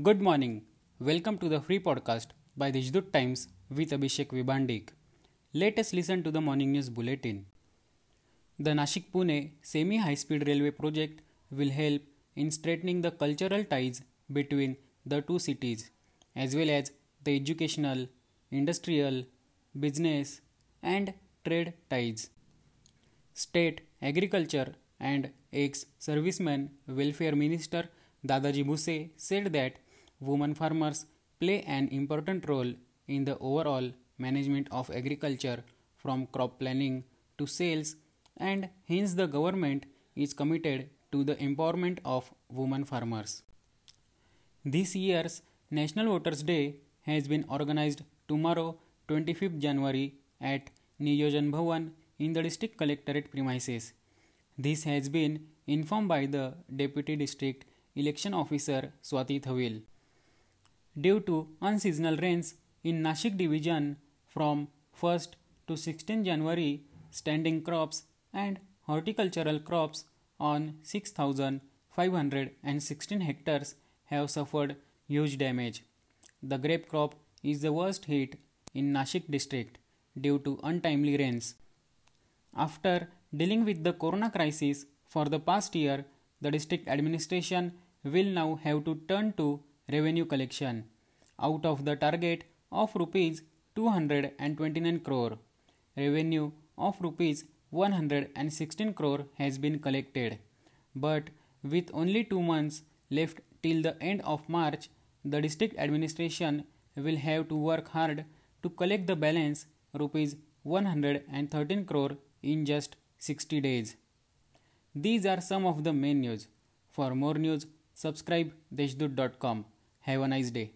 Good morning. Welcome to the free podcast by Deshdoot Times with Abhishek Vibandik. Let us listen to the morning news bulletin. The Nashik Pune semi high speed railway project will help in straightening the cultural ties between the two cities as well as the educational, industrial, business, and trade ties. State Agriculture and ex serviceman Welfare Minister Dadaji Bhuse said that women farmers play an important role in the overall management of agriculture from crop planning to sales and hence the government is committed to the empowerment of women farmers. This year's National Voters Day has been organized tomorrow 25th January at Niyojan Bhavan in the district collectorate premises. This has been informed by the Deputy District Election Officer Swati Thavil. Due to unseasonal rains in Nashik division from 1st to 16 January, standing crops and horticultural crops on 6,516 hectares have suffered huge damage. The grape crop is the worst hit in Nashik district due to untimely rains. After dealing with the corona crisis for the past year, the district administration will now have to turn to revenue collection out of the target of rupees 229 crore. Revenue of rupees 116 crore has been collected. But with only 2 months left till the end of March, the district administration will have to work hard to collect the balance rupees 113 crore in just 60 days. These are some of the main news. For more news, subscribe deshdoot.com. Have a nice day.